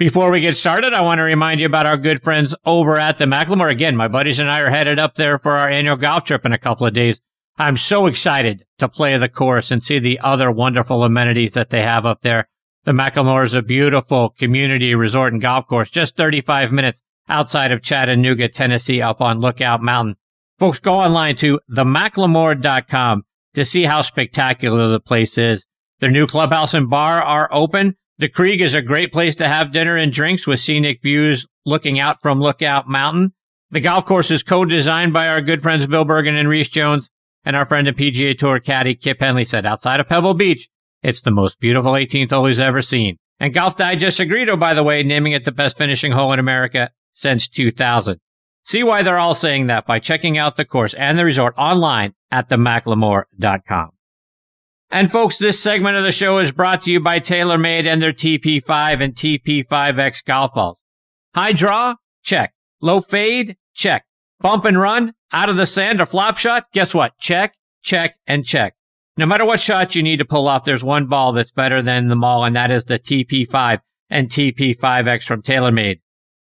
Before we get started, I want to remind you about our good friends over at the McLemore. Again, my buddies and I are headed up there for our annual golf trip in a couple of days. I'm so excited to play the course and see the other wonderful amenities that they have up there. The McLemore is a beautiful community resort and golf course, just 35 minutes outside of Chattanooga, Tennessee, up on Lookout Mountain. Folks, go online to themclemore.com to see how spectacular the place is. Their new clubhouse and bar are open. The Krieg is a great place to have dinner and drinks with scenic views looking out from Lookout Mountain. The golf course is co-designed by our good friends Bill Bergin and Rees Jones, and our friend and PGA Tour caddy Kip Henley said outside of Pebble Beach, it's the most beautiful 18th hole he's ever seen. And Golf Digest agreed, oh, by the way, naming it the best finishing hole in America since 2000. See why they're all saying that by checking out the course and the resort online at themclemore.com. And folks, this segment of the show is brought to you by TaylorMade and their TP5 and TP5X golf balls. High draw? Check. Low fade? Check. Bump and run? Out of the sand or flop shot? Guess what? Check, check, and check. No matter what shot you need to pull off, there's one ball that's better than them all, and that is the TP5 and TP5X from TaylorMade.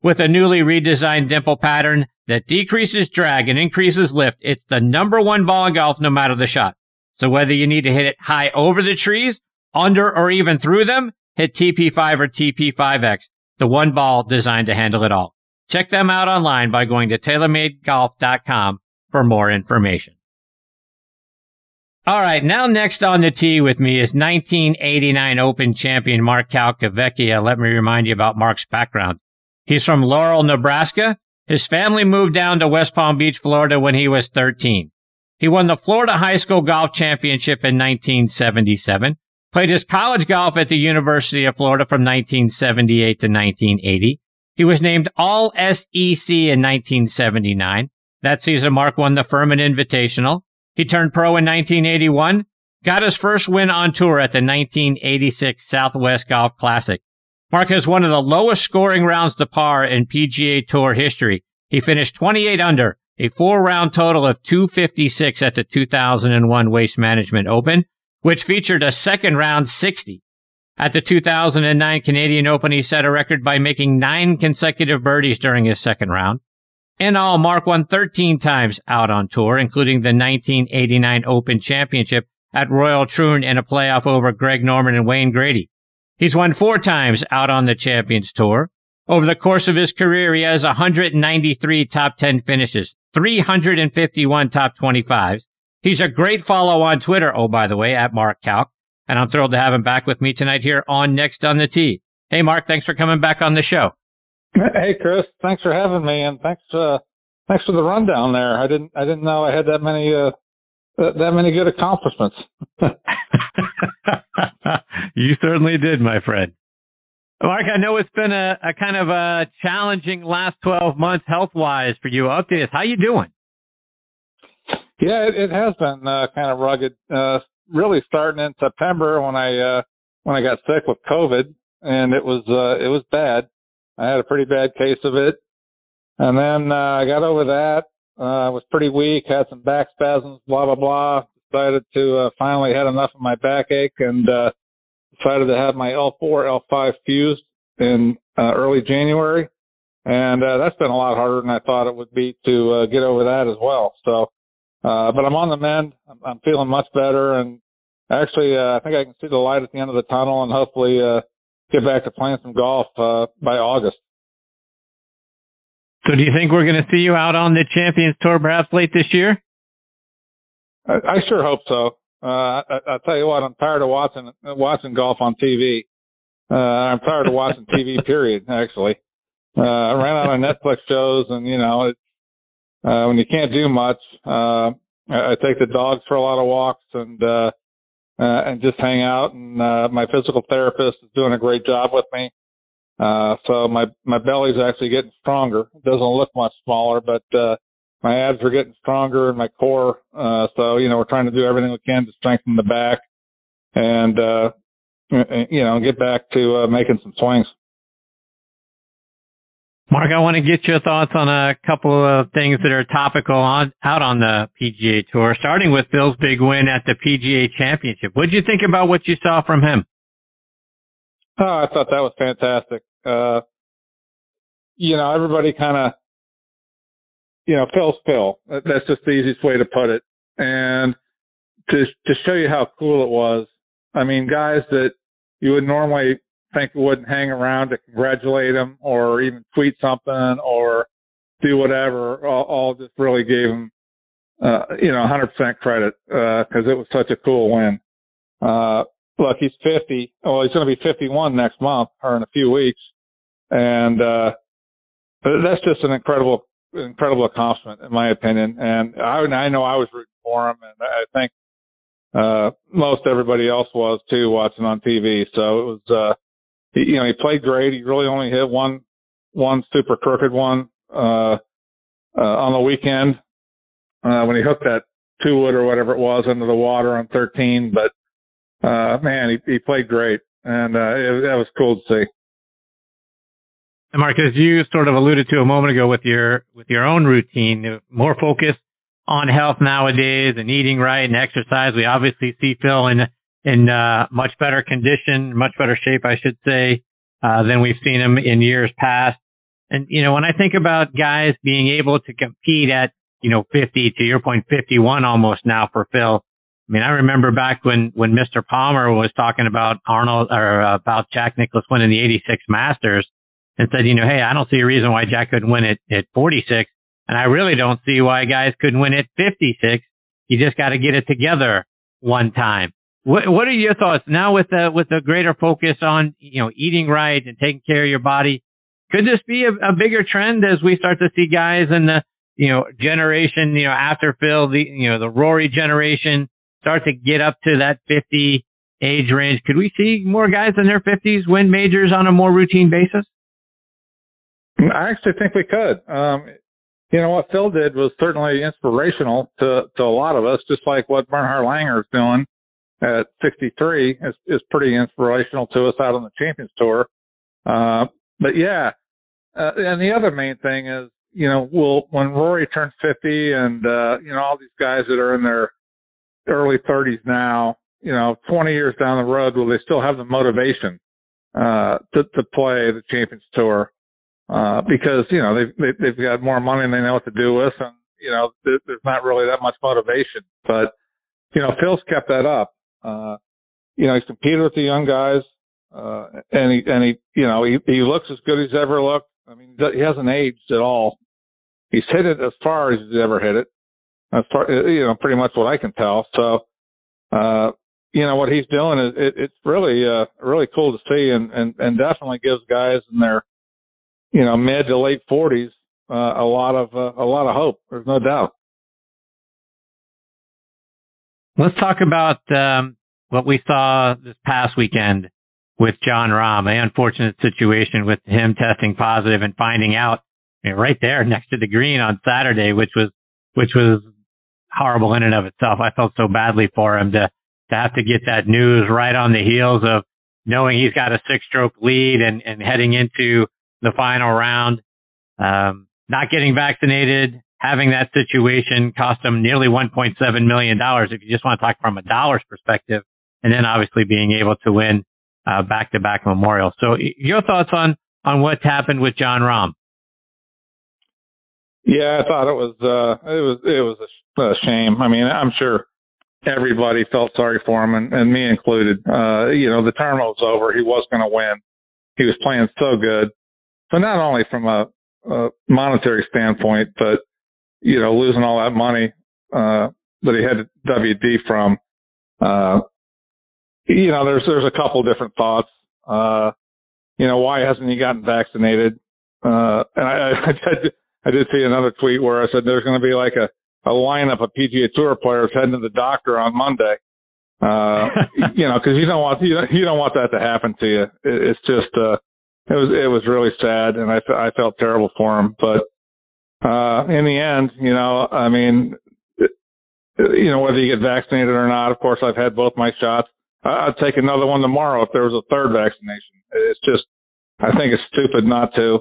With a newly redesigned dimple pattern that decreases drag and increases lift, it's the number one ball in golf no matter the shot. So whether you need to hit it high over the trees, under, or even through them, hit TP5 or TP5X, the one ball designed to handle it all. Check them out online by going to TaylorMadeGolf.com for more information. All right, now next on the tee with me is 1989 Open champion Mark Calcavecchia. Let me remind you about Mark's background. He's from Laurel, Nebraska. His family moved down to West Palm Beach, Florida when he was 13. He won the Florida High School Golf Championship in 1977, played his college golf at the University of Florida from 1978 to 1980. He was named All SEC in 1979. That season, Mark won the Furman Invitational. He turned pro in 1981, got his first win on tour at the 1986 Southwest Golf Classic. Mark has one of the lowest scoring rounds to par in PGA Tour history. He finished 28 under a four round total of 256 at the 2001 Waste Management Open, which featured a second round 60. At the 2009 Canadian Open, he set a record by making nine consecutive birdies during his second round. In all, Mark won 13 times out on tour, including the 1989 Open Championship at Royal Troon in a playoff over Greg Norman and Wayne Grady. He's won four times out on the Champions Tour. Over the course of his career, he has 193 top 10 finishes, 351 top 25s. He's a great follow on Twitter. Oh, by the way, at Mark Calc. And I'm thrilled to have him back with me tonight here on Next on the Tee. Hey, Mark, thanks for coming back on the show. Hey, Chris, thanks for having me, and thanks, uh, thanks for the rundown there. I didn't, I didn't know I had that many, uh, that many good accomplishments. you certainly did, my friend. Mark, I know it's been a, a kind of a challenging last 12 months health wise for you. Update us. How you doing? Yeah, it, it has been uh, kind of rugged. Uh, really starting in September when I uh, when I got sick with COVID, and it was uh, it was bad. I had a pretty bad case of it, and then uh, I got over that. Uh, was pretty weak, had some back spasms, blah blah blah. Decided to uh, finally had enough of my backache and uh, decided to have my L4, L5 fused in uh, early January. And uh, that's been a lot harder than I thought it would be to uh, get over that as well. So, uh, but I'm on the mend. I'm, I'm feeling much better, and actually, uh, I think I can see the light at the end of the tunnel, and hopefully uh, get back to playing some golf uh, by August. So, do you think we're going to see you out on the Champions Tour perhaps late this year? I, I sure hope so. Uh, I, I tell you what, I'm tired of watching watching golf on TV. Uh, I'm tired of watching TV. Period. Actually, uh, I ran out of Netflix shows, and you know, it's, uh, when you can't do much, uh, I, I take the dogs for a lot of walks and uh, uh, and just hang out. And uh, my physical therapist is doing a great job with me. Uh, so my my belly's actually getting stronger. It doesn't look much smaller, but uh, my abs are getting stronger and my core. Uh, so, you know, we're trying to do everything we can to strengthen the back and, uh, you know, get back to uh, making some swings. Mark, I want to get your thoughts on a couple of things that are topical on out on the PGA Tour, starting with Phil's big win at the PGA Championship. What did you think about what you saw from him? Oh, I thought that was fantastic. uh, you know, everybody kind of, you know, Phil's Phil. That's just the easiest way to put it. And to to show you how cool it was, I mean, guys that you would normally think wouldn't hang around to congratulate him or even tweet something or do whatever, all, all just really gave him, uh, you know, 100% credit because uh, it was such a cool win. Uh, look, he's 50. Well, he's going to be 51 next month or in a few weeks, and uh, that's just an incredible, incredible accomplishment in my opinion. And I, I know I was rooting for him, and I think uh, most everybody else was too watching on TV. So it was, uh, he, you know, he played great. He really only hit one, one super crooked one, uh, uh, on the weekend, uh, when he hooked that two wood or whatever it was into the water on 13. But, uh, man, he, he played great and, uh, it, that was cool to see. And Mark, as you sort of alluded to a moment ago with your, with your own routine, more focused on health nowadays and eating right and exercise. We obviously see Phil in in uh, much better condition, much better shape, I should say, uh, than we've seen him in years past. And you know, when I think about guys being able to compete at you know 50 to your point, 51 almost now for Phil. I mean, I remember back when when Mr. Palmer was talking about Arnold or uh, about Jack Nicklaus winning the 86 Masters and said, you know, hey, I don't see a reason why Jack couldn't win it at 46. And I really don't see why guys couldn't win at 56. You just got to get it together one time. What, what are your thoughts now with the, with the greater focus on, you know, eating right and taking care of your body? Could this be a, a bigger trend as we start to see guys in the, you know, generation, you know, after Phil, the, you know, the Rory generation start to get up to that 50 age range? Could we see more guys in their 50s win majors on a more routine basis? I actually think we could. Um, you know, what Phil did was certainly inspirational to, to a lot of us, just like what Bernhard Langer is doing at 63 is, is pretty inspirational to us out on the Champions Tour. Uh, but yeah, uh, and the other main thing is, you know, will when Rory turns 50 and, uh, you know, all these guys that are in their early 30s now, you know, 20 years down the road, will they still have the motivation, uh, to, to play the Champions Tour? Uh, because you know they've they, they've got more money and they know what to do with, and you know th- there's not really that much motivation. But you know Phil's kept that up. Uh, you know he's competed with the young guys, uh, and he and he you know he he looks as good as he's ever looked. I mean he hasn't aged at all. He's hit it as far as he's ever hit it. As far you know pretty much what I can tell. So. Uh, you know what he's doing is it, it's really uh really cool to see and and and definitely gives guys in their you know, mid to late 40s, uh, a lot of uh, a lot of hope. There's no doubt. Let's talk about um, what we saw this past weekend with Jon Rahm. An unfortunate situation with him testing positive and finding out I mean, right there next to the green on Saturday, which was which was horrible in and of itself. I felt so badly for him to to have to get that news right on the heels of knowing he's got a six stroke lead and, and heading into the final round. Um, not getting vaccinated, having that situation cost him nearly $1.7 million if you just want to talk from a dollars perspective. And then obviously being able to win uh, back-to-back Memorial. So your thoughts on, on what's happened with Jon Rahm? Yeah, I thought it was, uh, it was, it was a, a shame. I mean, I'm sure everybody felt sorry for him and, and me included. Uh, you know, the tournament was over. He was going to win. He was playing so good. So not only from a, a monetary standpoint, but you know, losing all that money uh, that he had WD from, uh, you know, there's there's a couple different thoughts. Uh, you know, why hasn't he gotten vaccinated? Uh, and I, I, did, I did see another tweet where I said there's going to be like a, a lineup of PGA Tour players heading to the doctor on Monday. Uh, you know, because you don't want you don't, you don't want that to happen to you. It, it's just uh, it was it was really sad, and I I felt terrible for him. But uh, in the end, you know, I mean, you know, whether you get vaccinated or not. Of course, I've had both my shots. I'd take another one tomorrow if there was a third vaccination. It's just, I think it's stupid not to,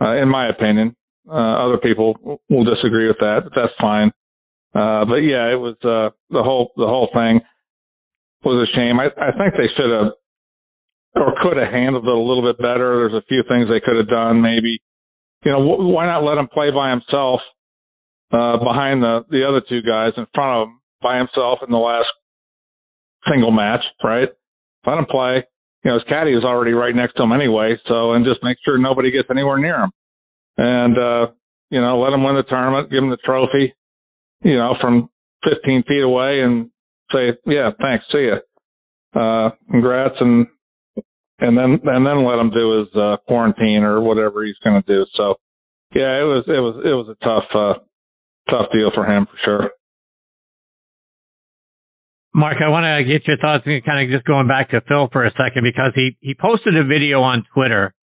uh, in my opinion. Uh, other people will disagree with that, but that's fine. Uh, but yeah, it was, uh, the whole, the whole thing was a shame. I, I think they should have or could have handled it a little bit better. There's a few things they could have done, maybe. You know, wh- why not let him play by himself uh, behind the the other two guys in front of him by himself in the last single match, right? Let him play. You know, his caddy is already right next to him anyway, so and just make sure nobody gets anywhere near him. And uh, you know, let him win the tournament, give him the trophy, you know, from 15 feet away and say, yeah, thanks, see ya. Uh, congrats and, and then, and then let him do his, uh, quarantine or whatever he's going to do. So yeah, it was, it was, it was a tough, uh, tough deal for him for sure. Mark, I want to get your thoughts and kind of just going back to Phil for a second because he, he posted a video on Twitter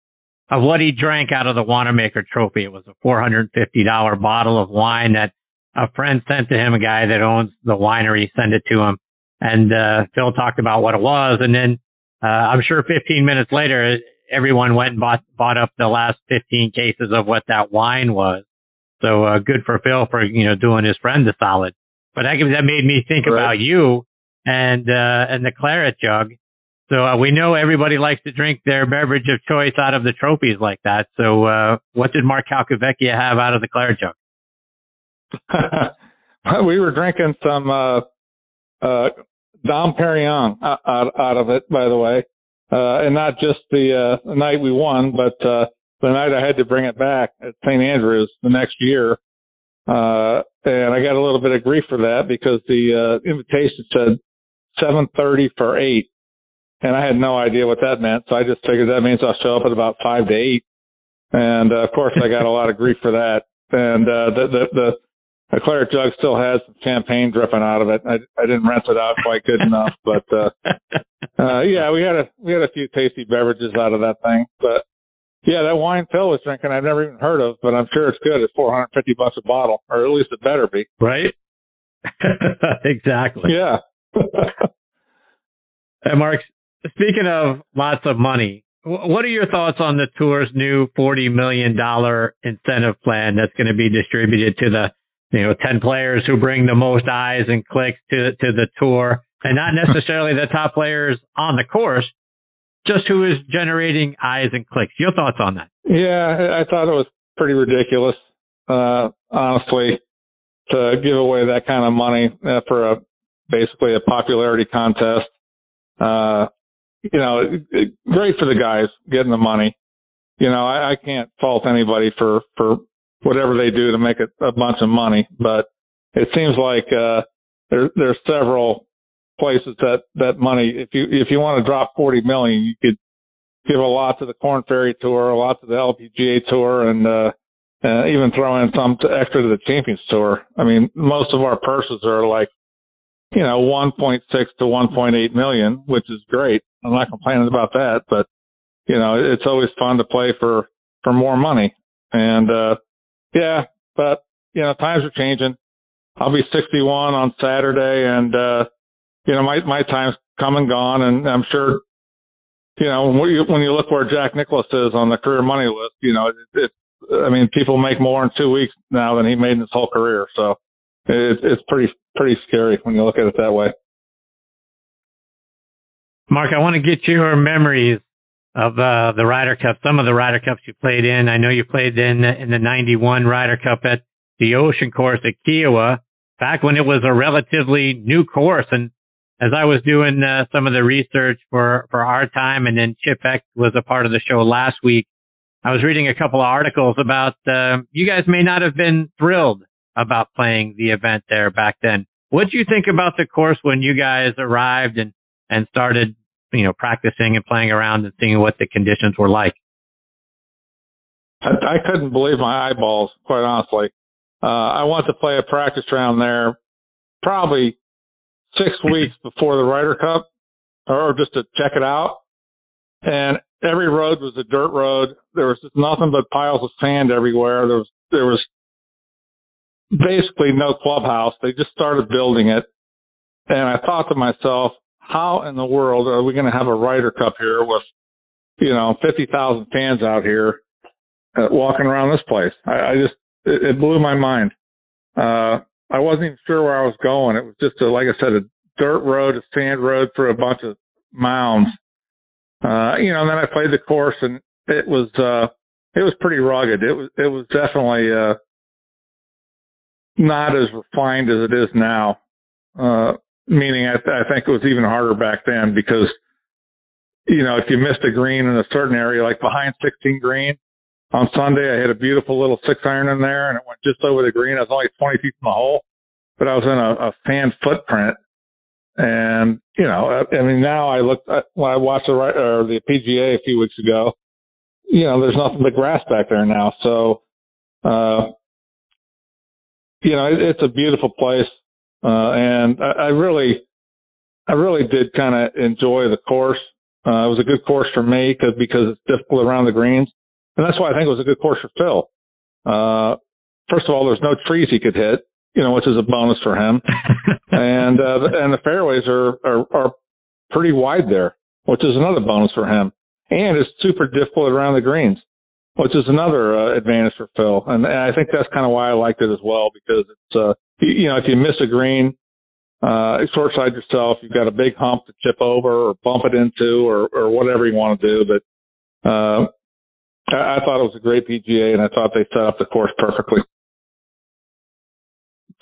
of what he drank out of the Wanamaker trophy. It was a $450 bottle of wine that a friend sent to him, a guy that owns the winery sent it to him. And, uh, Phil talked about what it was. And then, uh, I'm sure 15 minutes later, everyone went and bought, bought up the last 15 cases of what that wine was. So, uh, good for Phil for, you know, doing his friend a solid. But that, that made me think right. about you and uh, and the claret jug. So uh, we know everybody likes to drink their beverage of choice out of the trophies like that. So uh, what did Mark Calcavecchia have out of the claret jug? we were drinking some uh, uh, Dom Perignon out, out of it, by the way, uh, and not just the, uh, night we won, but uh, the night I had to bring it back at St. Andrews the next year. Uh, and I got a little bit of grief for that because the uh, invitation said 7:30 for eight, and I had no idea what that meant. So I just figured that means I'll show up at about five to eight, and uh, of course I got a lot of grief for that. And uh, the the the, the claret jug still has some champagne dripping out of it. I I didn't rinse it out quite good enough, but uh, uh, yeah, we had a we had a few tasty beverages out of that thing, but. Yeah, that wine Phil was drinking, I've never even heard of, but I'm sure it's good. It's 450 bucks a bottle, or at least it better be. Right? exactly. Yeah. hey, Mark, speaking of lots of money, what are your thoughts on the tour's new $40 million incentive plan that's going to be distributed to the, you know, 10 players who bring the most eyes and clicks to, to the tour and not necessarily the top players on the course, just who is generating eyes and clicks. Your thoughts on that? Yeah, I thought it was pretty ridiculous, uh, honestly, to give away that kind of money uh, for a basically a popularity contest. Uh, you know, great for the guys getting the money. You know, I, I can't fault anybody for, for whatever they do to make a, a bunch of money, but it seems like, uh, there, there's several places that, that money, if you, if you want to drop 40 million, you could give a lot to the Corn Ferry Tour, a lot to the LPGA Tour, and, uh, uh, even throw in some to extra to the Champions Tour. I mean, most of our purses are like you know, 1.6 to 1.8 million, which is great. I'm not complaining about that, but you know, it's always fun to play for, for more money. And, uh, yeah, but you know, times are changing. I'll be 61 on Saturday and, uh, you know, my, my time's come and gone and I'm sure, you know, when you, when you look where Jack Nicklaus is on the career money list, you know, it, it I mean, people make more in two weeks now than he made in his whole career. So it, it's pretty, pretty scary when you look at it that way. Mark, I want to get your memories of uh, the Ryder Cup, some of the Ryder Cups you played in. I know you played in in the 91 Ryder Cup at the Ocean Course at Kiawah back when it was a relatively new course. And as I was doing uh, some of the research for, for our time and then Chip Beck was a part of the show last week, I was reading a couple of articles about uh, you guys may not have been thrilled about playing the event there back then. What did you think about the course when you guys arrived and, and started, you know, practicing and playing around and seeing what the conditions were like? I, I couldn't believe my eyeballs, quite honestly. Uh, I wanted to play a practice round there probably six weeks before the Ryder Cup or just to check it out. And every road was a dirt road. There was just nothing but piles of sand everywhere. There was, there was basically no clubhouse. They just started building it. And I thought to myself, how in the world are we going to have a Ryder Cup here with, you know, 50,000 fans out here uh, walking around this place? I, I just, it, it, blew my mind. Uh, I wasn't even sure where I was going. It was just a, like I said, a dirt road, a sand road through a bunch of mounds. uh, you know, and then I played the course and it was, uh, it was pretty rugged. It was, it was definitely, uh, not as refined as it is now. Uh, meaning I, I think it was even harder back then because, you know, if you missed a green in a certain area, like behind 16 green on Sunday, I hit a beautiful little six iron in there and it went just over the green. I was only 20 feet from the hole, but I was in a, a fan footprint. And, you know, I, I mean, now I looked, when I watched the, or the PGA a few weeks ago, you know, there's nothing but grass back there now. So, uh, you know, it, it's a beautiful place. Uh, and I, I really, I really did kind of enjoy the course. Uh, it was a good course for me cause, because it's difficult around the greens. And that's why I think it was a good course for Phil. Uh, first of all, there's no trees he could hit, you know, which is a bonus for him. and, uh, and the fairways are, are, are pretty wide there, which is another bonus for him. And it's super difficult around the greens which is another uh, advantage for Phil. And, and I think that's kind of why I liked it as well because it's uh, you, know if you miss a green, uh, short side yourself, you've got a big hump to chip over or bump it into or or whatever you want to do. But uh, I, I thought it was a great PGA, and I thought they set up the course perfectly.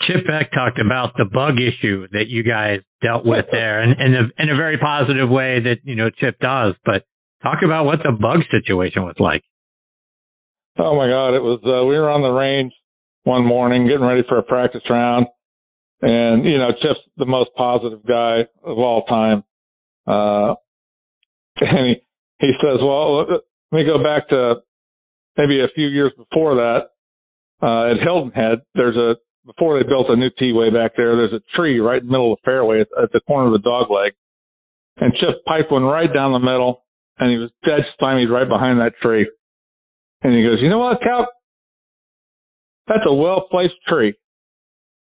Chip Beck talked about the bug issue that you guys dealt with there, and in a, in a very positive way that you know Chip does. But talk about what the bug situation was like. Oh my God, it was. Uh, we were on the range one morning getting ready for a practice round, and you know, Chip's the most positive guy of all time. Uh, and he he says, "Well, let me go back to maybe a few years before that. Uh, at Hilton Head, there's a before they built a new tee way back there. There's a tree right in the middle of the fairway at, at the corner of the dog leg, and Chip piped one right down the middle, and he was dead stymied right behind that tree." And he goes, you know what, Cal? That's a well placed tree.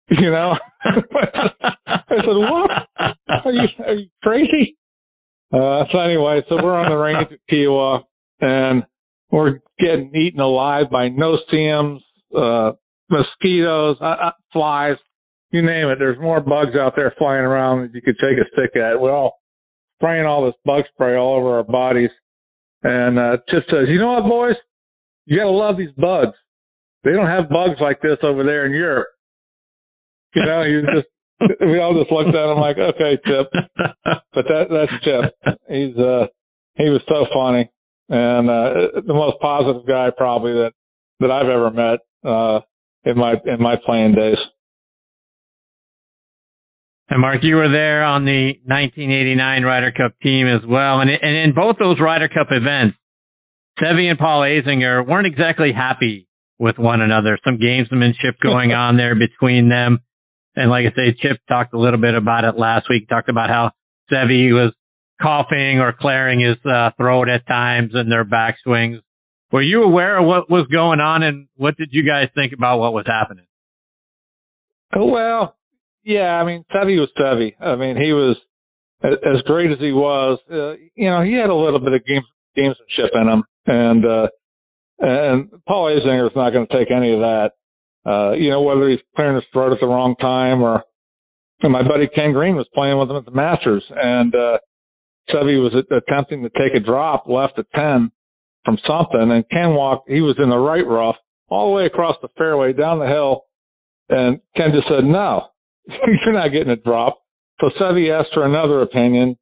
You know? I said, what? Are you, are you crazy? Uh, so anyway, so we're on the range at Kiawah and we're getting eaten alive by no-see-ums, uh, mosquitoes, uh, uh, flies, you name it. There's more bugs out there flying around that you could take a stick at. We're all spraying all this bug spray all over our bodies. And, uh, just says, you know what, boys? You gotta love these bugs. They don't have bugs like this over there in Europe. You know, you just we all just looked at him like, okay, Chip. But that that's Chip. He's uh he was so funny and uh the most positive guy probably that that I've ever met uh in my in my playing days. And Mark, you were there on the 1989 Ryder Cup team as well, and and in both those Ryder Cup events, Seve and Paul Azinger weren't exactly happy with one another. Some gamesmanship going on there between them. And like I say, Chip talked a little bit about it last week. Talked about how Seve was coughing or clearing his uh, throat at times in their backswings. Were you aware of what was going on, and what did you guys think about what was happening? Well, yeah, I mean, Seve was Seve. I mean, he was as great as he was. Uh, you know, he had a little bit of game gamesmanship in him and uh, and Paul Azinger is not going to take any of that. Uh, you know, whether he's clearing his throat at the wrong time or and my buddy Ken Green was playing with him at the Masters and uh Seve was attempting to take a drop left at 10 from something and Ken walked, he was in the right rough all the way across the fairway down the hill and Ken just said, no, you're not getting a drop. So Seve asked for another opinion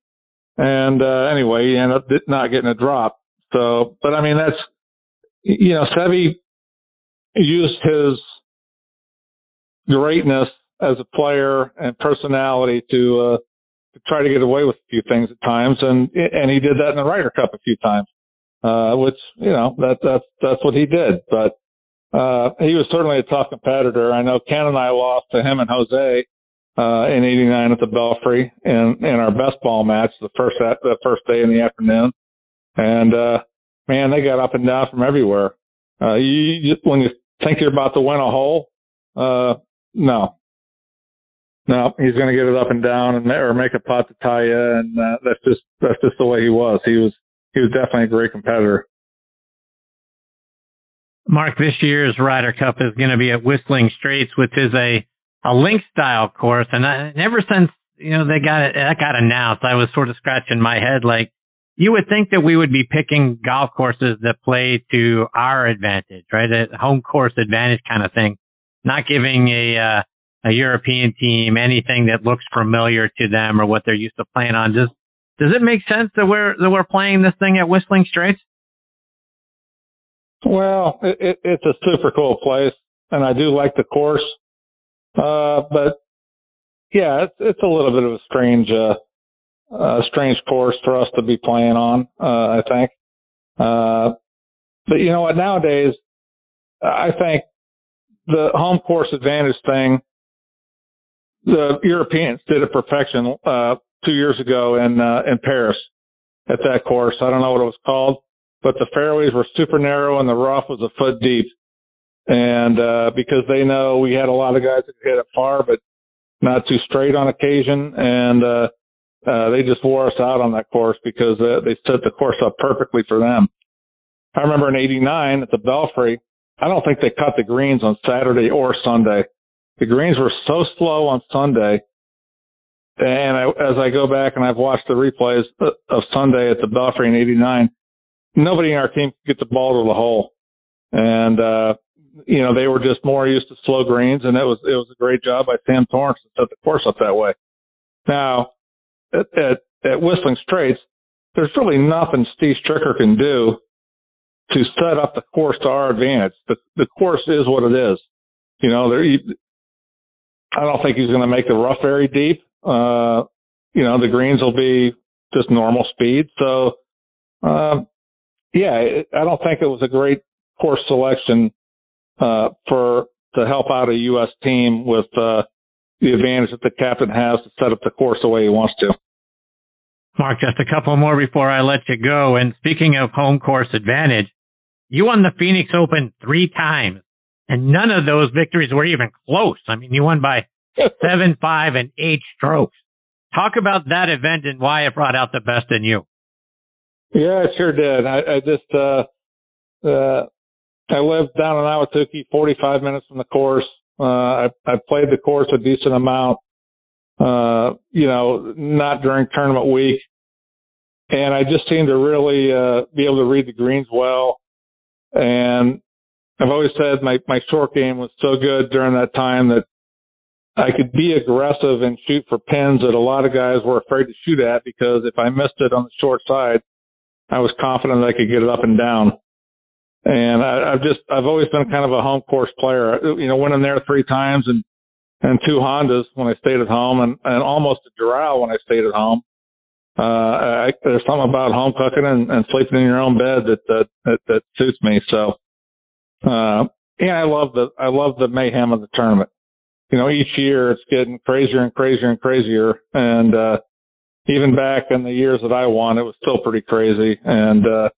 and uh anyway, he ended up not getting a drop. So, but I mean, that's, you know, Seve used his greatness as a player and personality to, uh, to try to get away with a few things at times. And, and he did that in the Ryder Cup a few times, uh, which, you know, that, that's, that's what he did. But, uh, he was certainly a tough competitor. I know Ken and I lost to him and Jose, uh, in 89 at the Belfry in, in our best ball match, the first, the first day in the afternoon. And, uh, man, they got up and down from everywhere. Uh, you, when you think you're about to win a hole, uh, no, no, he's going to get it up and down and or make a putt to tie you. And, uh, that's just, that's just the way he was. He was, he was definitely a great competitor. Mark, this year's Ryder Cup is going to be at Whistling Straits, which is a, a link style course. And I, ever since, you know, they got it, that got announced, I was sort of scratching my head like, you would think that we would be picking golf courses that play to our advantage, right? A home course advantage kind of thing, not giving a, uh, a European team anything that looks familiar to them or what they're used to playing on. Does, does it make sense that we're, that we're playing this thing at Whistling Straits? Well, it, it, it's a super cool place and I do like the course. Uh, but yeah, it's, it's a little bit of a strange, uh, a strange course for us to be playing on, uh, I think. Uh, but you know what? Nowadays, I think the home course advantage thing, the Europeans did a perfection, uh, two years ago in, uh, in Paris at that course. I don't know what it was called, but the fairways were super narrow and the rough was a foot deep. And, uh, because they know we had a lot of guys that hit it far, but not too straight on occasion. And, uh, uh, they just wore us out on that course because uh, they set the course up perfectly for them. I remember in '89 at the Belfry, I don't think they cut the greens on Saturday or Sunday. The greens were so slow on Sunday, and I, as I go back and I've watched the replays of Sunday at the Belfry in '89, nobody in our team could get the ball to the hole, and uh, you know they were just more used to slow greens, and it was it was a great job by Sam Torrance to set the course up that way. Now at, at, at Whistling Straits, there's really nothing Steve Stricker can do to set up the course to our advantage. The, the course is what it is. You know, there, I don't think he's going to make the rough very deep. Uh, you know, the greens will be just normal speed. So, um, yeah, I don't think it was a great course selection, uh, for, to help out a U.S. team with, uh, the advantage that the captain has to set up the course the way he wants to. Mark, just a couple more before I let you go. And speaking of home course advantage, you won the Phoenix Open three times, and none of those victories were even close. I mean, you won by seven, five, and eight strokes. Talk about that event and why it brought out the best in you. Yeah, it sure did. I, I just, uh, uh, I lived down in Ahwatukee, 45 minutes from the course. Uh, I, I played the course a decent amount, uh, you know, not during tournament week. And I just seemed to really, uh, be able to read the greens well. And I've always said my, my short game was so good during that time that I could be aggressive and shoot for pins that a lot of guys were afraid to shoot at because if I missed it on the short side, I was confident I could get it up and down. And I, I've just, I've always been kind of a home course player. You know, went in there three times and, and two Hondas when I stayed at home and, and almost a Doral when I stayed at home. Uh, I, there's something about home cooking and, and sleeping in your own bed that, that, that, that suits me. So, uh, yeah, I love the, I love the mayhem of the tournament. You know, each year it's getting crazier and crazier and crazier. And, uh, even back in the years that I won, it was still pretty crazy. And, uh,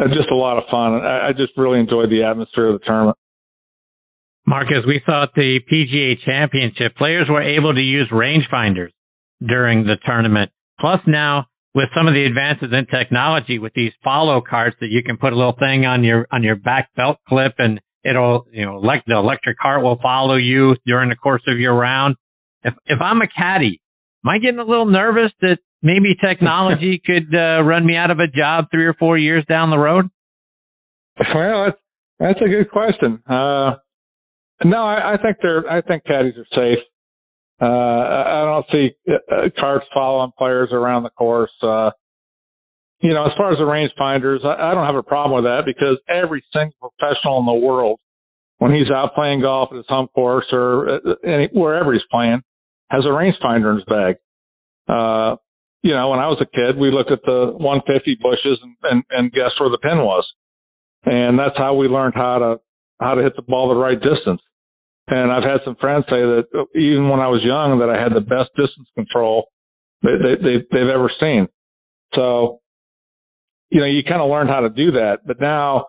Uh, just a lot of fun. I, I just really enjoyed the atmosphere of the tournament. Marcus, we saw at the PGA Championship, players were able to use rangefinders during the tournament. Plus now, with some of the advances in technology, with these follow carts that you can put a little thing on your on your back belt clip, and it'll you know like the electric cart will follow you during the course of your round. If if I'm a caddy, am I getting a little nervous that maybe technology could uh, run me out of a job three or four years down the road? Well, that's that's a good question. Uh, no, I, I think they're. I think caddies are safe. Uh, I don't see uh, carts following players around the course. Uh, you know, as far as the rangefinders, I, I don't have a problem with that because every single professional in the world, when he's out playing golf at his home course or uh, any, wherever he's playing, has a rangefinder in his bag. Uh, you know, when I was a kid, we looked at the 150 bushes and, and, and guessed where the pin was. And that's how we learned how to, how to hit the ball the right distance. And I've had some friends say that even when I was young, that I had the best distance control they, they, they, they've ever seen. So, you know, you kind of learn how to do that, but now,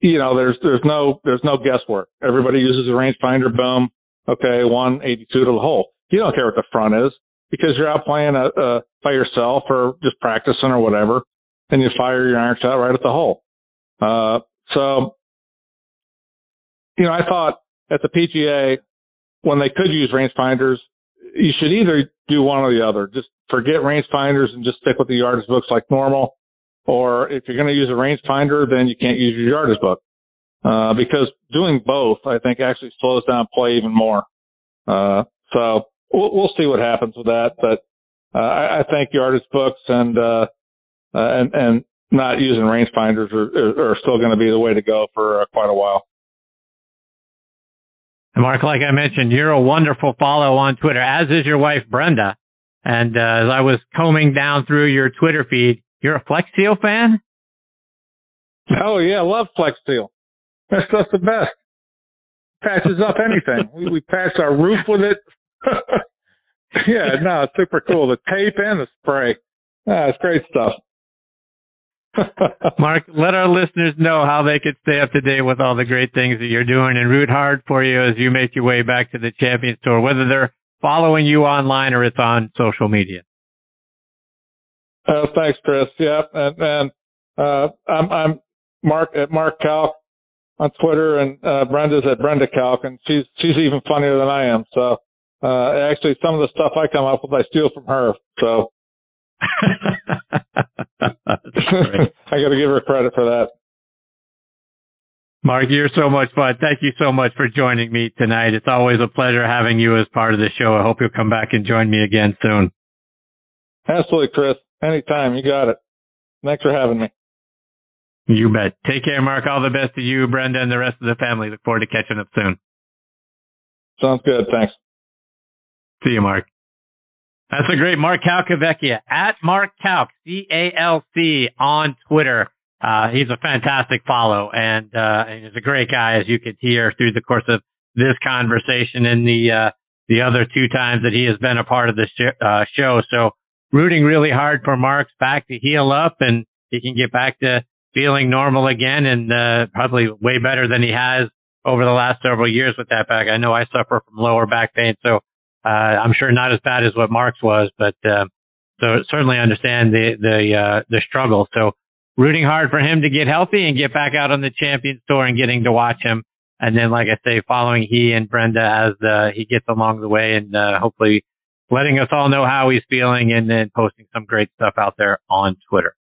you know, there's, there's no, there's no guesswork. Everybody uses a rangefinder. Boom. Okay. 182 to the hole. You don't care what the front is because you're out playing a, a, by yourself or just practicing or whatever, and you fire your iron shot right at the hole. Uh, so, you know, I thought at the PGA when they could use rangefinders, you should either do one or the other. Just forget rangefinders and just stick with the yardage books like normal. Or if you're going to use a rangefinder, then you can't use your yardage book. Uh, because doing both, I think actually slows down play even more. Uh, so we'll, we'll see what happens with that. But, uh, I, I think yardage books and, uh, uh and, and not using rangefinders are, are, still going to be the way to go for uh, quite a while. Mark, like I mentioned, you're a wonderful follow on Twitter, as is your wife, Brenda. And uh, as I was combing down through your Twitter feed, you're a Flex Seal fan? Oh, yeah, I love Flex Seal. That stuff's the best. Patches up anything. we, we patched our roof with it. yeah, no, it's super cool. The tape and the spray. Ah, it's great stuff. Mark, let our listeners know how they can stay up to date with all the great things that you're doing and root hard for you as you make your way back to the Champions Tour, whether they're following you online or it's on social media. Uh, thanks, Chris. Yeah, and, and uh, I'm, I'm Mark at Mark Calc on Twitter, and uh, Brenda's at Brenda Calc, and she's she's even funnier than I am. So uh, actually, some of the stuff I come up with, I steal from her. So I got to give her credit for that. Mark, you're so much fun. Thank you so much for joining me tonight. It's always a pleasure having you as part of the show. I hope you'll come back and join me again soon. Absolutely, Chris. Anytime. You got it. Thanks for having me. You bet. Take care, Mark. All the best to you, Brenda, and the rest of the family. Look forward to catching up soon. Sounds good. Thanks. See you, Mark. That's a great Mark Calcavecchia at Mark Calc, C-A-L-C on Twitter. Uh, he's a fantastic follow and, uh, and he's a great guy as you could hear through the course of this conversation and the, uh, the other two times that he has been a part of the sh- uh, show. So rooting really hard for Mark's back to heal up and he can get back to feeling normal again and, uh, probably way better than he has over the last several years with that back. I know I suffer from lower back pain. So uh, I'm sure not as bad as what Mark's was, but uh, so certainly understand the the uh, the struggle. So rooting hard for him to get healthy and get back out on the Champions Tour and getting to watch him. And then, like I say, following he and Brenda as uh, he gets along the way, and uh, hopefully letting us all know how he's feeling, and then posting some great stuff out there on Twitter.